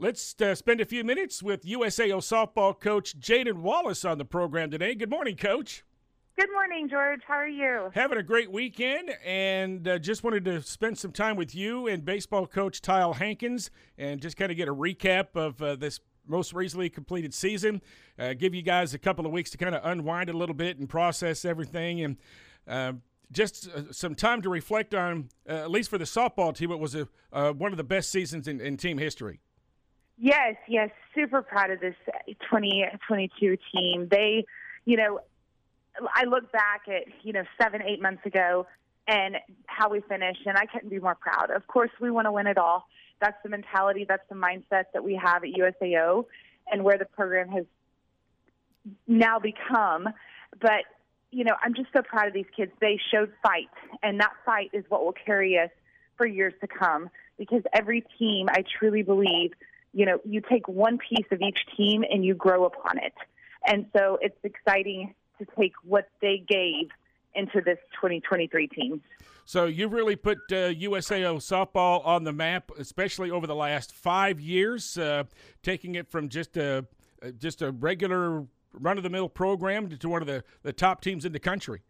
Let's uh, spend a few minutes with USAO softball coach Jadyn Wallis on the program today. Good morning, coach. Good morning, George. How are you? Having a great weekend, and uh, just wanted to spend some time with you and baseball coach Tyle Hankins, and just kind of get a recap of uh, this most recently completed season. Uh, give you guys a couple of weeks to kind of unwind a little bit and process everything, and uh, just uh, some time to reflect on, uh, at least for the softball team, it was a, one of the best seasons in, in team history. Yes, yes, super proud of this 2022 team. They, you know, I look back at, you know, seven, eight months ago and how we finished, and I couldn't be more proud. Of course, we want to win it all. That's the mentality, that's the mindset that we have at USAO and where the program has now become. But, you know, I'm just so proud of these kids. They showed fight, and that fight is what will carry us for years to come because every team, I truly believe, you know, you take one piece of each team and you grow upon it. And so it's exciting to take what they gave into this 2023 team. So you've really put uh, USAO softball on the map, especially over the last five years, uh, taking it from just a just a regular run of the mill program to one of the, the top teams in the country.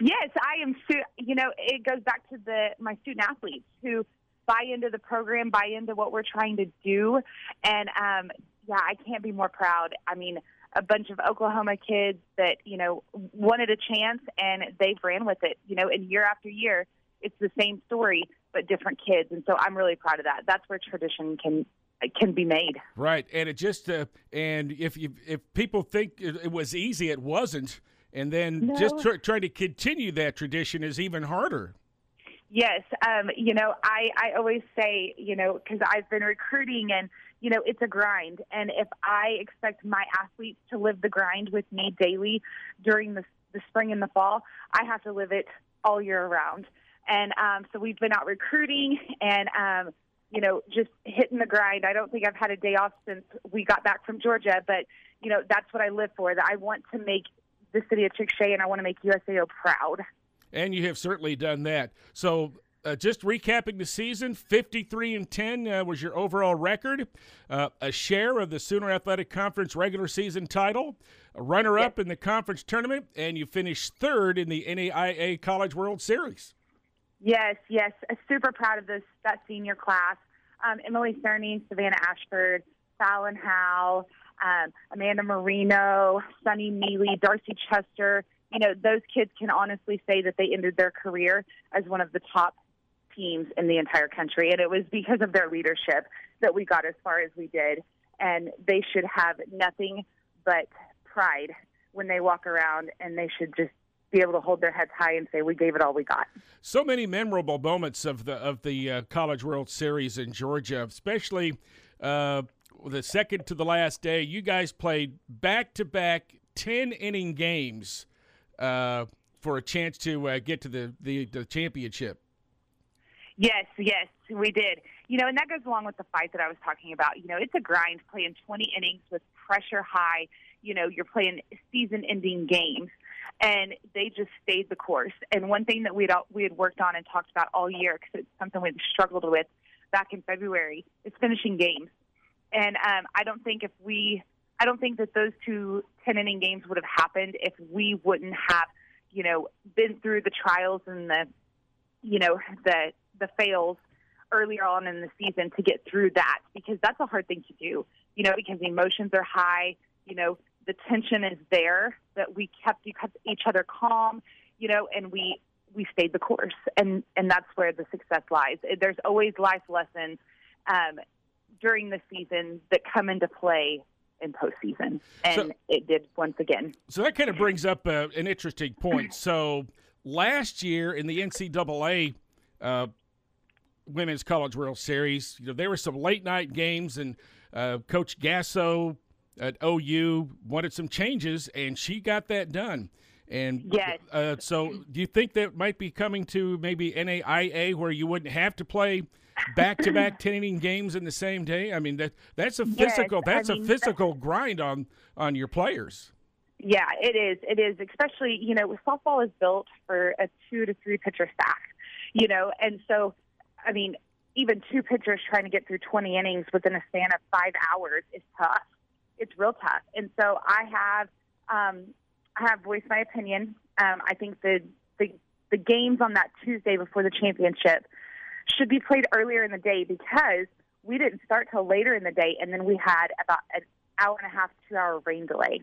Yes, I am. You know, it goes back to the my student athletes who buy into the program, buy into what we're trying to do, and um, yeah, I can't be more proud. I mean, a bunch of Oklahoma kids that you know wanted a chance and they've ran with it. You know, and year after year, it's the same story but different kids, and so I'm really proud of that. That's where tradition can can be made. Right, and it just uh, and if you, if people think it was easy, it wasn't. And then no. just tr- trying to continue that tradition is even harder. Yes, um, you know, I, I always say, you know, because I've been recruiting and, you know, it's a grind. And if I expect my athletes to live the grind with me daily during the, the spring and the fall, I have to live it all year round. And um, so we've been out recruiting and, um, you know, just hitting the grind. I don't think I've had a day off since we got back from Georgia, but, you know, that's what I live for. That I want to make the city of Chickasha and I want to make USAO proud and you have certainly done that. So, uh, just recapping the season 53 and 10 uh, was your overall record. Uh, a share of the sooner athletic conference regular season title a runner-up in the conference tournament and you finished third in the naia college world series. Yes yes. Super proud of this that senior class. Um, emily cerny savannah ashford fallon howe um, amanda marino sunny neely darcy chester you know, those kids can honestly say that they ended their career as one of the top teams in the entire country. And it was because of their leadership that we got as far as we did. And they should have nothing but pride when they walk around, and they should just be able to hold their heads high and say we gave it all we got. So many memorable moments of the of the uh, College World Series in Georgia, especially uh, the second to the last day. You guys played back to back ten inning games uh, for a chance to uh, get to the, the, the championship. Yes, yes, we did. You know, and that goes along with the fight that I was talking about. You know, it's a grind playing 20 innings with pressure high. You know, you're playing season ending games. And they just stayed the course. And one thing that we'd, we had worked on and talked about all year, because it's something we've struggled with back in February, is finishing games. And um, I don't think if we I don't think that those two 10 inning games would have happened if we wouldn't have, you know, been through the trials and the, you know, the the fails earlier on in the season to get through that because that's a hard thing to do, you know, because the emotions are high, you know, the tension is there, that we kept each other calm, you know, and we we stayed the course, and and that's where the success lies. There's always life lessons um, during the season that come into play in postseason, and so, it did once again. So that kind of brings up uh, an interesting point. So last year in the NCAA uh, Women's College World Series, you know there were some late night games, and uh, Coach Gasso at OU wanted some changes, and she got that done. And yes. Uh, so, do you think that might be coming to maybe NAIA where you wouldn't have to play? Back to back ten inning games in the same day. I mean that that's a physical yes, that's I mean, a physical grind on on your players. Yeah, it is. It is, especially you know, softball is built for a two to three pitcher staff. You know, and so I mean, even two pitchers trying to get through 20 innings within a span of five hours is tough. It's real tough. And so I have um, I have voiced my opinion. Um, I think the, the the games on that Tuesday before the championship should be played earlier in the day because we didn't start till later in the day, and then we had about an hour and a half, two hour rain delay.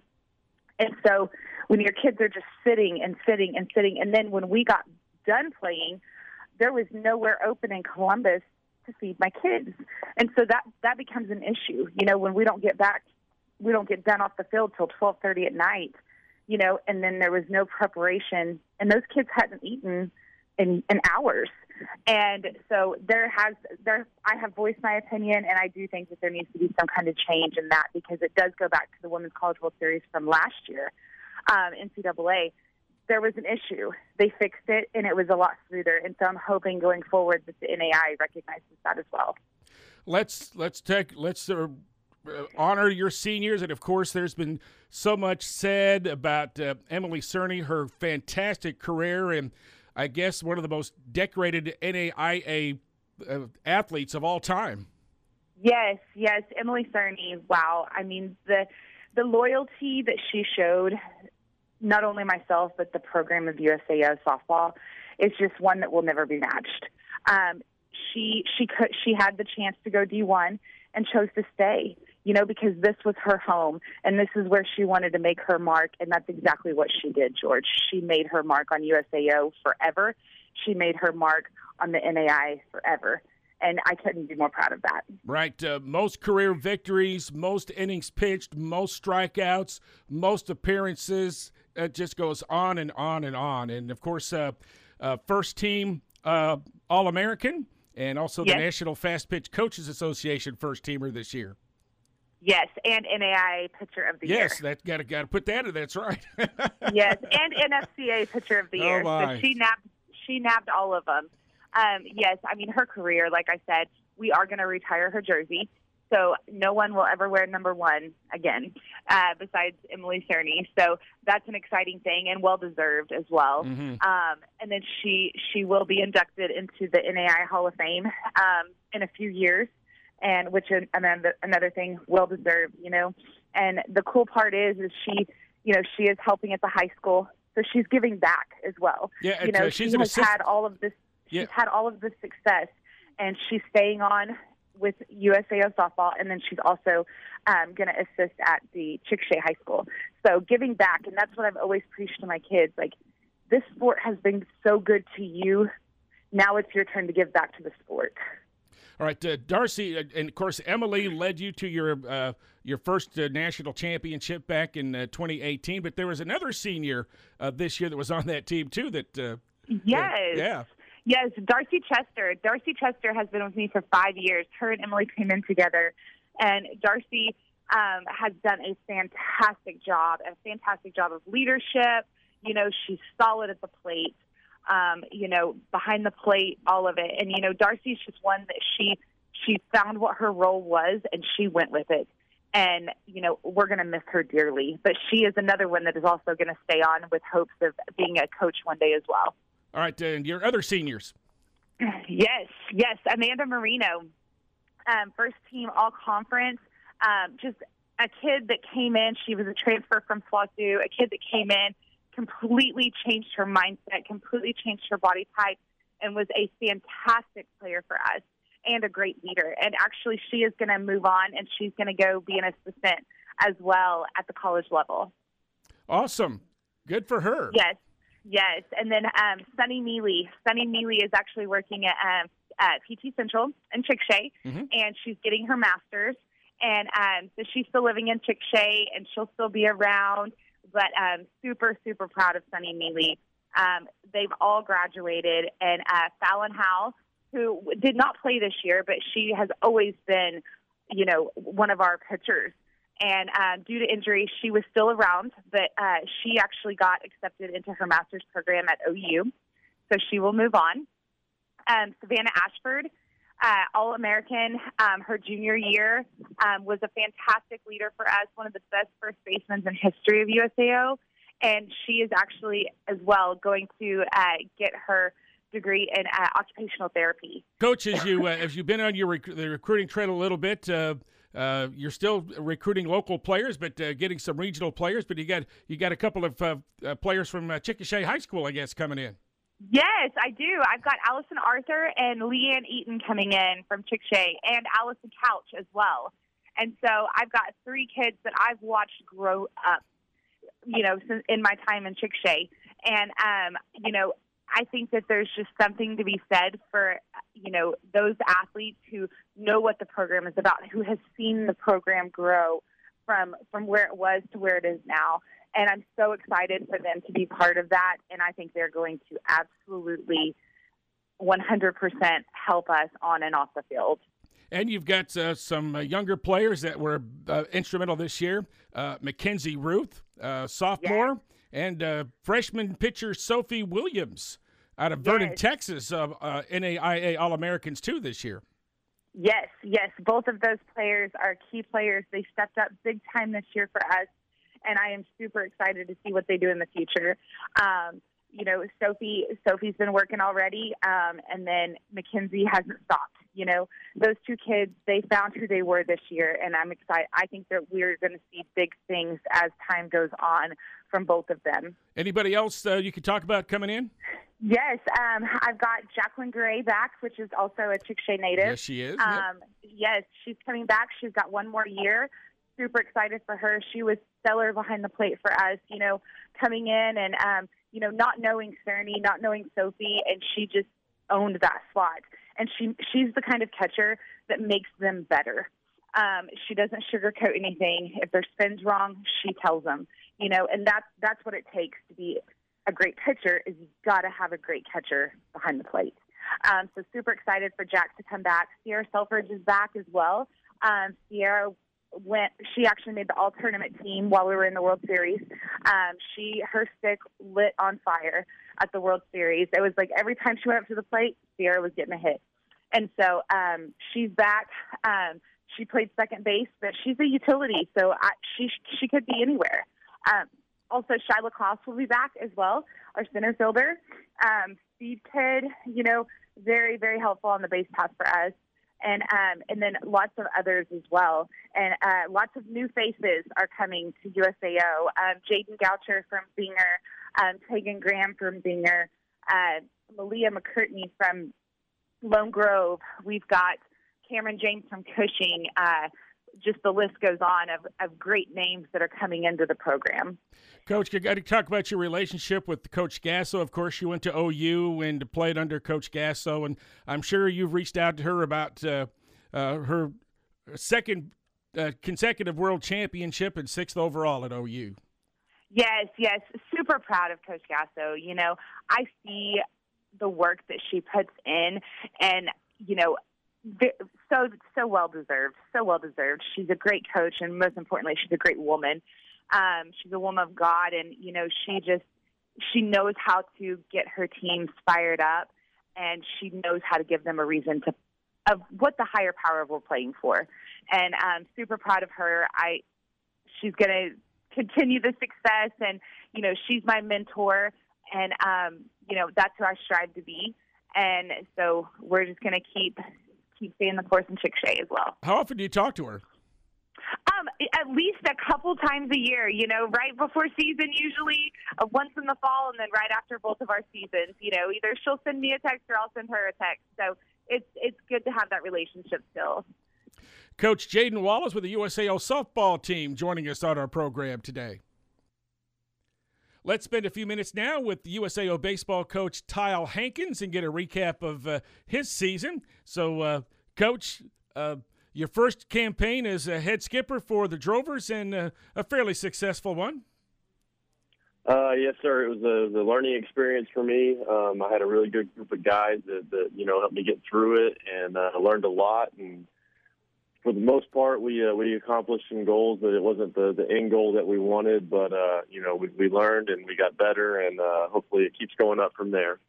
And so when your kids are just sitting and sitting and sitting, and then when we got done playing, there was nowhere open in Columbus to feed my kids, and so that that becomes an issue. You know, when we don't get back, we don't get done off the field till twelve thirty at night. You know, and then there was no preparation, and those kids hadn't eaten in, in hours. And so there has there I have voiced my opinion and I do think that there needs to be some kind of change in that because it does go back to the Women's College World Series from last year, um, NCAA. There was an issue. They fixed it and it was a lot smoother. And so I'm hoping going forward that the NAI recognizes that as well. Let's let's take let's uh, honor your seniors and of course there's been so much said about uh, Emily Cerny, her fantastic career and I guess, one of the most decorated NAIA uh, athletes of all time. Yes, yes, Emily Cerny. Wow, I mean the the loyalty that she showed, not only myself but the program of USAO softball, is just one that will never be matched. Um, she she could she had the chance to go D1 and chose to stay you know, because this was her home and this is where she wanted to make her mark. And that's exactly what she did, George. She made her mark on USAO forever. She made her mark on the NAI forever. And I couldn't be more proud of that. Right. Uh, most career victories, most innings pitched, most strikeouts, most appearances. It just goes on and on and on. And of course, uh, uh, first team uh, All American and also the National Fast Pitch Coaches Association first teamer this year. Yes, and NAI Pitcher of the yes, Year. Yes, that got to got to put that in. That's right. yes, and NFCA Pitcher of the oh Year. My. So she nabbed she nabbed all of them. Um, yes, I mean her career. Like I said, we are going to retire her jersey, so no one will ever wear number one again, uh, besides Emily Cerny. So that's an exciting thing and well deserved as well. Mm-hmm. Um, and then she she will be inducted into the NAI Hall of Fame um, in a few years and which is another another thing well deserved, you know. And the cool part is, is she, you know, she is helping at the high school, so she's giving back as well. Yeah, you know, uh, she she's has assist- had all of this. She's yeah. had all of this success, and she's staying on with USAO softball, and then she's also um, going to assist at the Chickasha High School. So giving back, and that's what I've always preached to my kids. Like, this sport has been so good to you. Now it's your turn to give back to the sport. All right, uh, Darcy, uh, and of course Emily led you to your uh, your first uh, national championship back in uh, 2018. But there was another senior uh, this year that was on that team too. That yes, yeah, yes, Darcy Chester. Darcy Chester has been with me for five years. Her and Emily came in together, and Darcy um, has done a fantastic job, a fantastic job of leadership. You know, she's solid at the plate um, you know, behind the plate, all of it. And you know, Darcy's just one that she she found what her role was and she went with it. And you know, we're going to miss her dearly. But she is another one that is also going to stay on with hopes of being a coach one day as well. All right, and your other seniors. Yes, yes, Amanda Marino, um, first team all conference. Um, just a kid that came in. She was a transfer from SWOSU. A kid that came in completely changed her mindset, completely changed her body type, and was a fantastic player for us and a great leader. And actually, she is going to move on and she's going to go be an assistant as well at the college level. Awesome. Good for her. Yes. Yes. And then um, Sunny Mealy. Sunny Mealy is actually working at, um, at PT Central in Chickasha, mm-hmm. and she's getting her master's. And um, so she's still living in Chickasha, and she'll still be around but um, super, super proud of Sunny Mealy. Um, they've all graduated, and uh, Fallon House, who did not play this year, but she has always been, you know, one of our pitchers. And uh, due to injury, she was still around, but uh, she actually got accepted into her master's program at OU, so she will move on. Um, Savannah Ashford, uh, All American um, her junior year, um, was a fantastic leader for us, one of the best first basemen in history of USAO. And she is actually, as well, going to uh, get her degree in uh, occupational therapy. Coach, as you uh, as you've been on your rec- the recruiting trail a little bit, uh, uh, you're still recruiting local players, but uh, getting some regional players. But you got you got a couple of uh, players from Chickasha High School, I guess, coming in. Yes, I do. I've got Allison Arthur and Leanne Eaton coming in from Chickasha, and Allison Couch as well. And so I've got three kids that I've watched grow up, you know, in my time in Chickasha. And um, you know, I think that there's just something to be said for, you know, those athletes who know what the program is about, who has seen the program grow from from where it was to where it is now. And I'm so excited for them to be part of that. And I think they're going to absolutely 100% help us on and off the field. And you've got uh, some uh, younger players that were uh, instrumental this year. Uh, Mackenzie Ruth, uh, sophomore, and uh, freshman pitcher Sophie Williams out of Vernon, Texas, uh, uh, NAIA All Americans too this year. Yes, yes. Both of those players are key players. They stepped up big time this year for us, and I am super excited to see what they do in the future. Um, you know, Sophie Sophie's been working already, um, and then Mackenzie hasn't stopped. You know, those two kids they found who they were this year, and I'm excited. I think that we're going to see big things as time goes on from both of them. Anybody else uh, you could talk about coming in? Yes, um, I've got Jacqueline Gray back, which is also a Chickasha native. Yes, she is. Yep. Um, yes, she's coming back. She's got one more year. Super excited for her. She was stellar behind the plate for us, you know, coming in and, um, you know, not knowing Cerny, not knowing Sophie, and she just owned that slot. And she she's the kind of catcher that makes them better. Um, she doesn't sugarcoat anything. If their spin's wrong, she tells them. You know, and that's that's what it takes to be a great pitcher. Is you've got to have a great catcher behind the plate. Um, so super excited for Jack to come back. Sierra Selfridge is back as well. Um, Sierra went. She actually made the all tournament team while we were in the World Series. Um, she her stick lit on fire at the World Series. It was like every time she went up to the plate, Sierra was getting a hit. And so um, she's back. Um, she played second base, but she's a utility, so I, she she could be anywhere. Um, also, Shyla Kloss will be back as well, our center fielder. Um, Steve Kidd, you know, very very helpful on the base pass for us, and um, and then lots of others as well, and uh, lots of new faces are coming to USAO. Um, Jaden Goucher from Binger, um, Tegan Graham from Binger, uh, Malia McCurtney from Lone Grove. We've got Cameron James from Cushing. Uh, just the list goes on of, of great names that are coming into the program. Coach, you got to talk about your relationship with Coach Gasso. Of course, you went to OU and played under Coach Gasso, and I'm sure you've reached out to her about uh, uh, her second uh, consecutive World Championship and sixth overall at OU. Yes, yes, super proud of Coach Gasso. You know, I see the work that she puts in, and you know, so so well deserved, so well deserved. She's a great coach, and most importantly, she's a great woman. Um, she's a woman of God, and you know, she just she knows how to get her teams fired up, and she knows how to give them a reason to of what the higher power we're playing for. And I'm super proud of her. I she's gonna continue the success and you know she's my mentor and um you know that's who I strive to be and so we're just going to keep keep staying the course in Chickasha as well. How often do you talk to her? Um, at least a couple times a year, you know, right before season, usually uh, once in the fall, and then right after both of our seasons. You know, either she'll send me a text or I'll send her a text. So it's it's good to have that relationship still. Coach Jadyn Wallis with the USAO softball team joining us on our program today. Let's spend a few minutes now with USAO baseball coach Tyle Hankins and get a recap of uh, his season. So, uh, Coach, uh, your first campaign as a head skipper for the Drovers and uh, a fairly successful one. Uh, yes, sir. It was a learning experience for me. Um, I had a really good group of guys that, that you know helped me get through it, and uh, I learned a lot. And for the most part, we uh, we accomplished some goals. That it wasn't the, the end goal that we wanted, but uh, you know we, we learned and we got better, and uh, hopefully it keeps going up from there.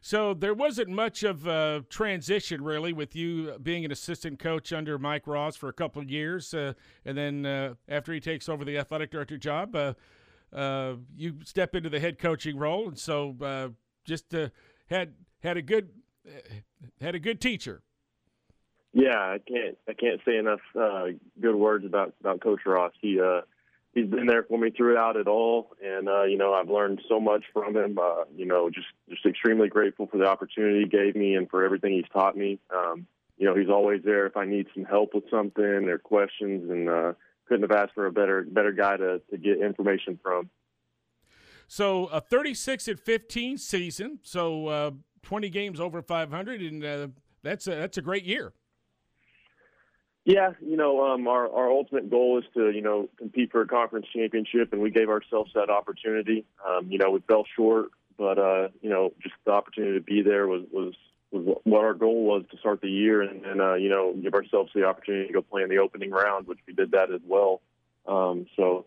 So there wasn't much of a transition really with you being an assistant coach under Mike Ross for a couple of years, uh, and then uh, after he takes over the athletic director job, uh, you step into the head coaching role, and so just had had a good had a good teacher. Yeah, I can't I can't say enough uh, good words about about Coach Ross. He uh, he's been there for me throughout it all, and uh, you know I've learned so much from him. Uh, you know, just just extremely grateful for the opportunity he gave me and for everything he's taught me. Um, you know, he's always there if I need some help with something or questions, and uh, couldn't have asked for a better better guy to to get information from. So a 36 and 15 season, so uh, 20 games over 500, and uh, that's a, that's a great year. Yeah, you know, um, our our ultimate goal is to you know compete for a conference championship, and we gave ourselves that opportunity. Um, you know, we fell short, but uh, you know, just the opportunity to be there was was was what our goal was to start the year, and then uh, you know give ourselves the opportunity to go play in the opening round, which we did that as well. Um, so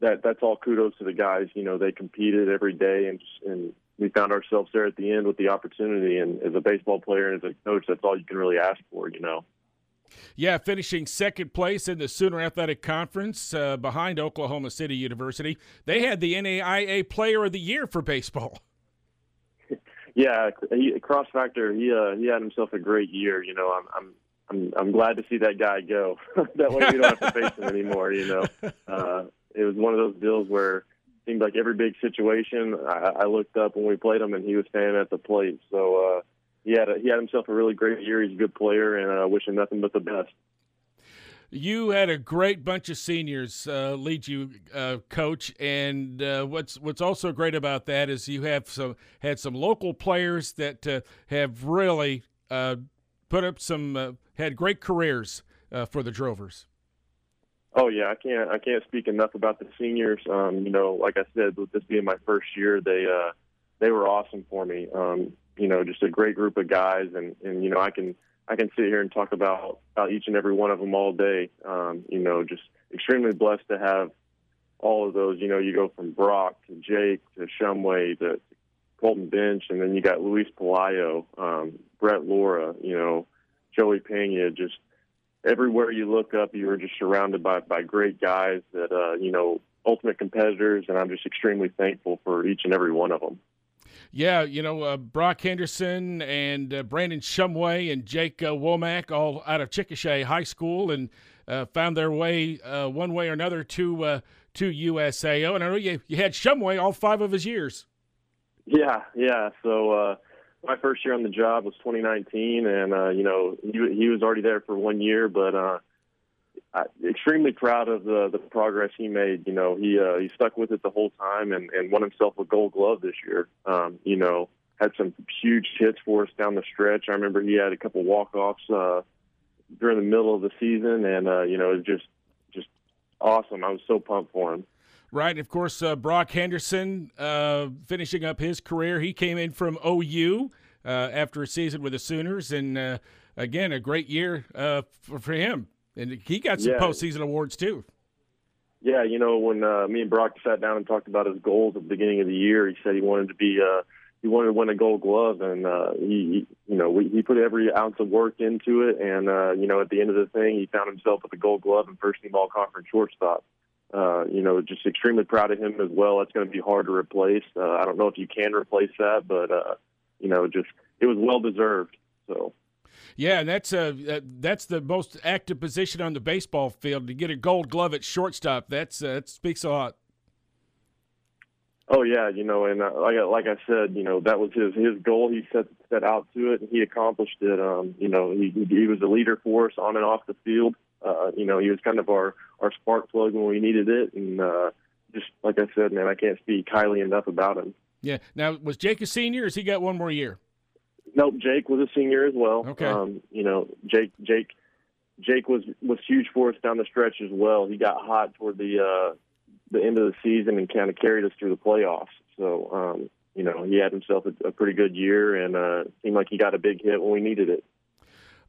that that's all kudos to the guys. You know, they competed every day, and and we found ourselves there at the end with the opportunity. And as a baseball player and as a coach, that's all you can really ask for. You know. Yeah, finishing second place in the Sooner Athletic Conference uh, behind Oklahoma City University. They had the NAIA Player of the Year for baseball. Yeah, he, Cross Factor, he uh, he had himself a great year. You know, I'm I'm I'm, I'm glad to see that guy go. that way we don't have to face him anymore. You know, uh, it was one of those deals where it seemed like every big situation. I, I looked up when we played him, and he was standing at the plate. So. uh he had a, he had himself a really great year. He's a good player, and I uh, wish him nothing but the best. You had a great bunch of seniors uh, lead you, uh, coach, and uh, what's what's also great about that is you have some had some local players that uh, have really uh, put up some had great careers for the Drovers. Oh yeah, I can't I can't speak enough about the seniors. Um, you know, like I said, with this being my first year, they they were awesome for me. Um, you know, just a great group of guys, and and you know, I can I can sit here and talk about about each and every one of them all day. Um, you know, just extremely blessed to have all of those. You know, you go from Brock to Jake to Shumway to Colton Bench, and then you got Luis Pelayo, um, Brett Laura, you know, Joey Pena. Just everywhere you look up, you are just surrounded by by great guys that uh, you know, ultimate competitors, and I'm just extremely thankful for each and every one of them. Yeah, you know, uh, Brock Henderson and uh, Brandon Shumway and Jake uh, Womack, all out of Chickasha High School, and uh, found their way uh, one way or another to to USAO. And I know you, you had Shumway all five of his years. Yeah, yeah. So my first year on the job was 2019, and you know he he was already there for one year, but Extremely proud of the the progress he made. You know, he uh, he stuck with it the whole time and and won himself a Gold Glove this year. Um, you know, had some huge hits for us down the stretch. I remember he had a couple walk offs uh, during the middle of the season, and uh, you know, it was just just awesome. I was so pumped for him. Right, and of course, uh, Brock Henderson uh, finishing up his career. He came in from OU uh, after a season with the Sooners, and uh, again, a great year uh, for, for him and he got some yeah. postseason awards too. Yeah, you know, when uh, me and Brock sat down and talked about his goals at the beginning of the year, he said he wanted to be uh, he wanted to win a Gold Glove, and uh, he, you know, we, he put every ounce of work into it, and uh, you know, at the end of the thing, he found himself with a Gold Glove and first team All Conference shortstop. Uh, you know, just extremely proud of him as well. That's going to be hard to replace. Uh, I don't know if you can replace that, but uh, you know, just it was well deserved. So. Yeah, and that's uh, that's the most active position on the baseball field. To get a Gold Glove at shortstop, that's uh, that speaks a lot. Oh yeah, you know, and uh, like like I said, you know, that was his his goal. He set set out to it, and he accomplished it. Um, you know, he he was a leader for us on and off the field. Uh, you know, he was kind of our our spark plug when we needed it, and uh, just like I said, man, I can't speak highly enough about him. Yeah. Now, was Jake a senior? Or has he got one more year? Nope, Jake was a senior as well. Okay. Um, you know, Jake Jake Jake was was huge for us down the stretch as well. He got hot toward the uh, the end of the season and kind of carried us through the playoffs. So um, you know, he had himself a, a pretty good year and uh, seemed like he got a big hit when we needed it.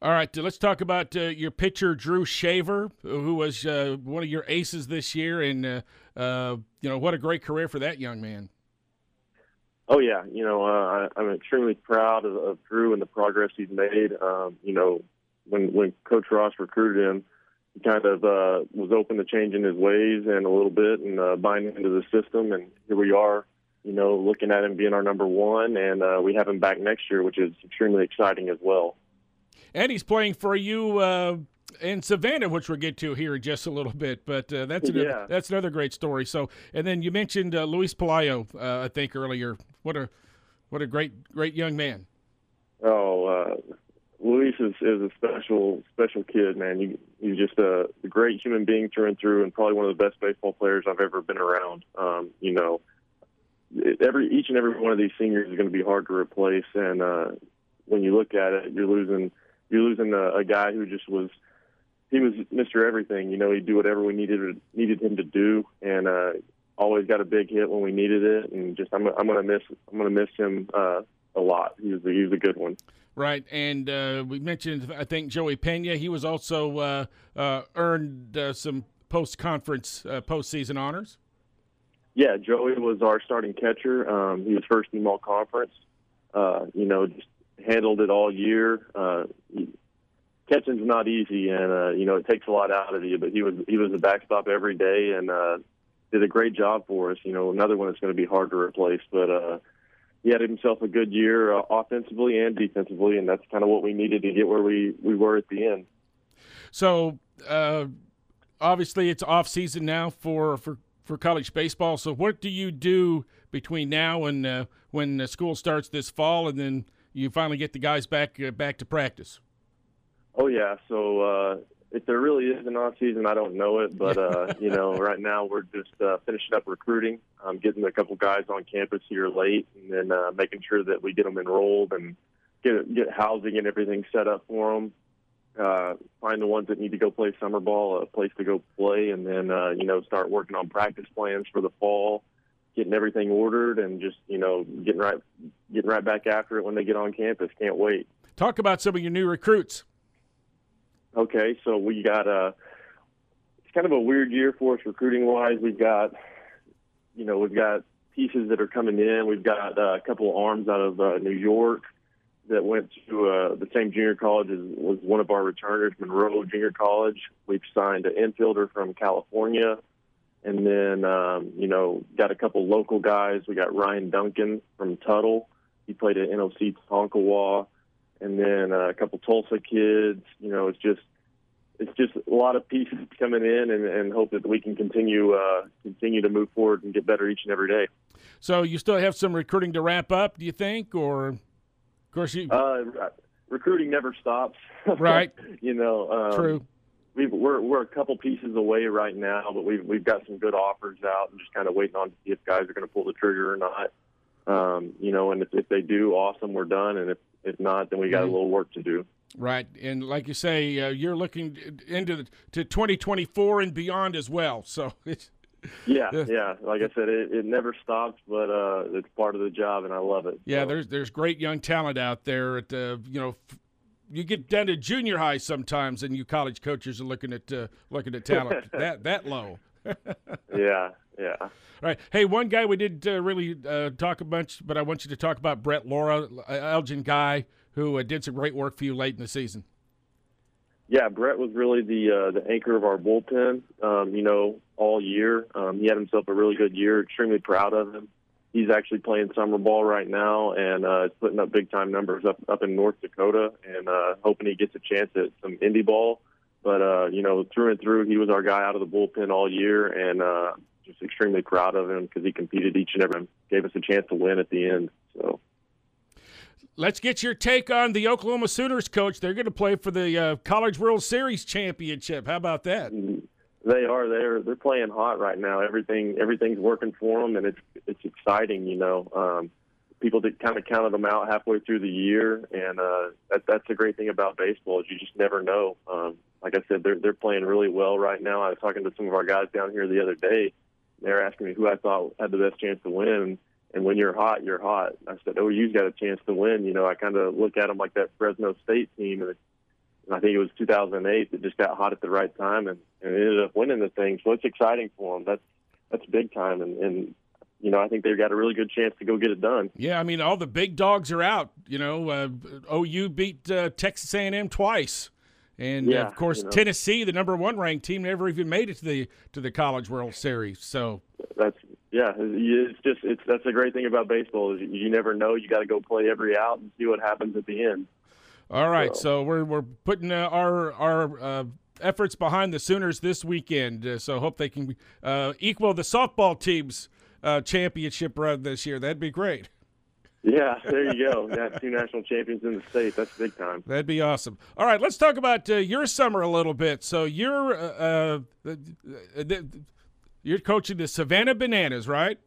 All right, let's talk about uh, your pitcher, Drew Shaver, who was uh, one of your aces this year, and uh, uh, you know what a great career for that young man. Oh yeah, you know uh, I, I'm extremely proud of, of Drew and the progress he's made. Um, you know, when when Coach Ross recruited him, he kind of uh, was open to changing his ways and a little bit and uh, buying into the system. And here we are, you know, looking at him being our number one, and uh, we have him back next year, which is extremely exciting as well. And he's playing for you uh, in Savannah, which we'll get to here in just a little bit. But uh, that's another, Yeah. that's another great story. So, and then you mentioned uh, Luis Pelayo, uh, I think earlier. What a what a great great young man. Oh, uh, Luis is, is a special special kid, man. He, he's just a, a great human being through and through, and probably one of the best baseball players I've ever been around. Um, you know, every each and every one of these seniors is going to be hard to replace, and uh, when you look at it, you're losing you're losing a, a guy who just was he was Mr. Everything. You know, he'd do whatever we needed needed him to do, and uh, always got a big hit when we needed it. And just I'm I'm gonna miss I'm gonna miss him uh, a lot. He was a, he was a good one. Right, and uh, we mentioned I think Joey Pena. He was also uh, uh, earned uh, some post conference uh, postseason honors. Yeah, Joey was our starting catcher. Um, he was first team all conference. Uh, you know, just handled it all year. Catching's not easy, and uh, you know it takes a lot out of you. But he was he was a backstop every day, and uh, did a great job for us. You know, another one that's going to be hard to replace, but. Uh, he had himself a good year uh, offensively and defensively, and that's kind of what we needed to get where we, we were at the end. So uh, obviously it's off season now for, for for college baseball. So what do you do between now and uh, when school starts this fall, and then you finally get the guys back uh, back to practice? Oh yeah, so uh, if there really is an off season, I don't know it, but uh, you know, right now we're just uh, finishing up recruiting, um, getting a couple guys on campus here late, and then uh, making sure that we get them enrolled and get get housing and everything set up for them. Uh, find the ones that need to go play summer ball, a place to go play, and then uh, you know start working on practice plans for the fall, getting everything ordered, and just you know getting right getting right back after it when they get on campus. Can't wait. Talk about some of your new recruits. Okay, so we got a. It's kind of a weird year for us recruiting wise. We've got, you know, we've got pieces that are coming in. We've got uh, a couple of arms out of uh, New York that went to uh, the same junior college as was one of our returners, Monroe Junior College. We've signed an infielder from California, and then um, you know got a couple local guys. We got Ryan Duncan from Tuttle. He played at NOC Tonkawa and then uh, a couple Tulsa kids. You know, it's just it's just a lot of pieces coming in, and, and hope that we can continue uh, continue to move forward and get better each and every day. So you still have some recruiting to wrap up, do you think? Or, of course, you Uh, recruiting never stops, Right. you know, um, true. We've, we're we're a couple pieces away right now, but we've we've got some good offers out, and just kind of waiting on to see if guys are going to pull the trigger or not. Um, you know, and if, if they do, awesome, we're done, and if if not, then we got a little work to do. Right, and like you say, uh, you're looking into the, to 2024 and beyond as well. So it's Yeah, Yeah. yeah. Like I said, it, it never stops, but uh, it's part of the job, and I love it. yeah, So, there's there's great young talent out there. At uh, you know, f- you get down to junior high sometimes, and you college coaches are looking at uh, looking at talent that that low. yeah, yeah. All right. Hey, one guy we did uh, really uh, talk a bunch, but I want you to talk about Brett Laura, uh, Elgin guy who uh, did some great work for you late in the season. Yeah, Brett was really the uh, the anchor of our bullpen. Um, you know, all year. Um, he had himself a really good year. Extremely proud of him. He's actually playing summer ball right now and uh, is putting up big time numbers up up in North Dakota, and uh, hoping he gets a chance at some indie ball. But uh, you know, through and through, he was our guy out of the bullpen all year, and uh, just extremely proud of him because he competed each and every, gave us a chance to win at the end. So. Let's get your take on the Oklahoma Sooners coach. They're going to play for the uh, College World Series championship. How about that? They are. They're they're playing hot right now. Everything everything's working for them, and it's it's exciting. You know, um, people that kind of counted them out halfway through the year, and uh, that that's the great thing about baseball is you just never know. Um, like I said, they're they're playing really well right now. I was talking to some of our guys down here the other day. They're asking me who I thought had the best chance to win. And when you're hot, you're hot. I said, OU's got a chance to win. You know, I kind of look at them like that Fresno State team, and, and I think it was 2008 that just got hot at the right time and, and ended up winning the thing. So it's exciting for them. That's that's big time, and, and you know, I think they've got a really good chance to go get it done. Yeah, I mean, all the big dogs are out. You know, uh, OU beat uh, Texas A&M twice, and uh, Yeah, of course you know. Tennessee, the number one ranked team, never even made it to the to the College World Series. So That's Yeah, it's just it's that's a great thing about baseball is you never know. You got to go play every out and see what happens at the end. All right, so, so we're we're putting uh, our our uh, efforts behind the Sooners this weekend. Uh, so hope they can uh, equal the softball team's uh, championship run this year. That'd be great. Yeah, there you go. Yeah, two national champions in the state. That's big time. That'd be awesome. All right, let's talk about uh, your summer a little bit. So you're uh, uh, you're coaching the Savannah Bananas, right?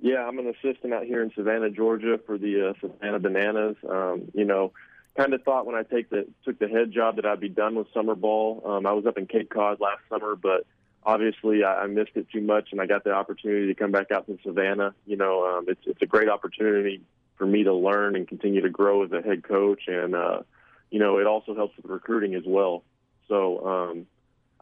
Yeah, I'm an assistant out here in Savannah, Georgia, for the uh, Savannah Bananas. Um, you know, kind of thought when I take the took the head job that I'd be done with summer ball. Um, I was up in Cape Cod last summer, but obviously I, I missed it too much, and I got the opportunity to come back out to Savannah. You know, um, it's it's a great opportunity for me to learn and continue to grow as a head coach, and uh, you know, it also helps with recruiting as well. So um,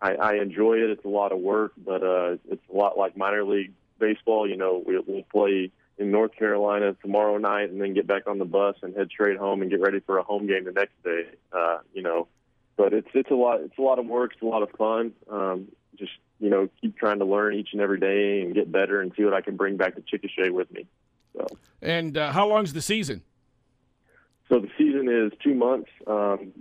I, I enjoy it. It's a lot of work, but uh, it's a lot like minor league baseball. You know, we, we'll play in North Carolina tomorrow night, and then get back on the bus and head straight home and get ready for a home game the next day. Uh, you know, but it's it's a lot it's a lot of work. It's a lot of fun. Um, just you know, keep trying to learn each and every day and get better and see what I can bring back to Chickasha with me. So. And uh, how long's the season? So the season is two months. Um,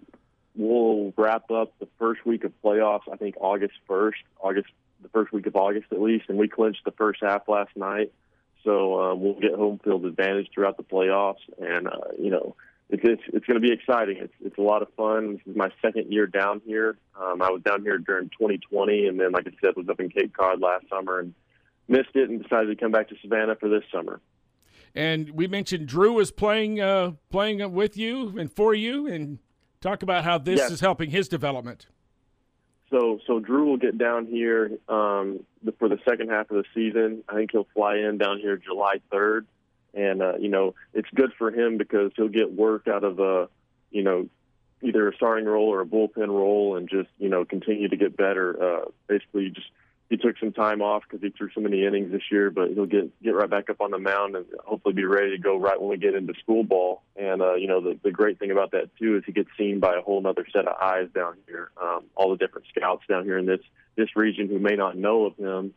we'll wrap up the first week of playoffs. I think August first, August the first week of August at least, and we clinched the first half last night. So um, we'll get home field advantage throughout the playoffs, and uh, you know it's it's, it's going to be exciting. It's it's a lot of fun. This is my second year down here. Um, I was down here during 2020, and then like I said, was up in Cape Cod last summer and missed it, and decided to come back to Savannah for this summer. And we mentioned Drew was playing uh, playing with you and for you, and talk about how this yes. is helping his development. So, so Drew will get down here um, for the second half of the season. I think he'll fly in down here July 3rd, and uh, you know it's good for him because he'll get work out of a, you know, either a starting role or a bullpen role, and just you know continue to get better. Uh, basically, just he took some time off because he threw so many innings this year, but he'll get get right back up on the mound and hopefully be ready to go right when we get into school ball. And uh, you know, the the great thing about that too is he gets seen by a whole other set of eyes down here. Um, all the different scouts down here in this this region who may not know of him,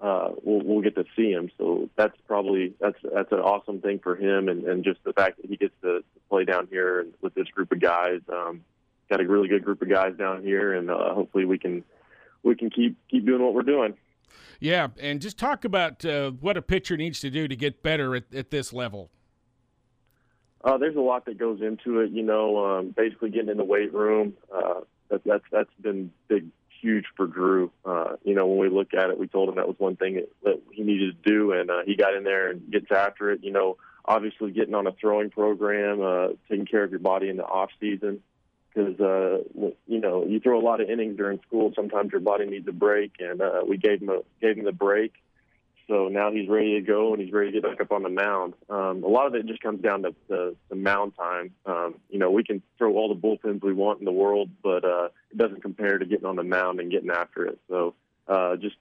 uh, we'll we'll get to see him. So that's probably that's that's an awesome thing for him, and and just the fact that he gets to, play down here with this group of guys. Um, got a really good group of guys down here, and uh, hopefully we can we can keep keep doing what we're doing. Yeah, and just talk about uh, what a pitcher needs to do to get better at, at this level. Uh, there's a lot that goes into it. You know, um, basically getting in the weight room. Uh, that, that's that's been big, huge for Drew. Uh, you know, when we look at it, we told him that was one thing that, that he needed to do, and uh, he got in there and gets after it. You know, obviously getting on a throwing program, uh, taking care of your body in the off season because uh, you know you throw a lot of innings during school. Sometimes your body needs a break, and uh, we gave him a gave him the break. So now he's ready to go, and he's ready to get back up on the mound. Um, a lot of it just comes down to the, the mound time. Um, you know, we can throw all the bullpens we want in the world, but uh, it doesn't compare to getting on the mound and getting after it. So uh, just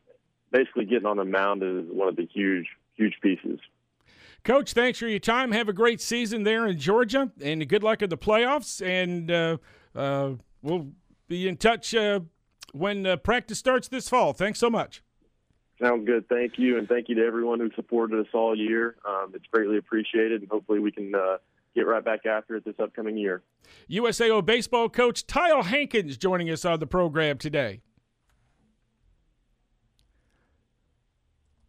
basically getting on the mound is one of the huge, huge pieces. Coach, thanks for your time. Have a great season there in Georgia, and good luck in the playoffs. And uh, uh, we'll be in touch uh, when uh, practice starts this fall. Thanks so much. Sounds good. Thank you, and thank you to everyone who supported us all year. Um, it's greatly appreciated, and hopefully we can uh, get right back after it this upcoming year. USAO baseball coach Tyle Hankins joining us on the program today.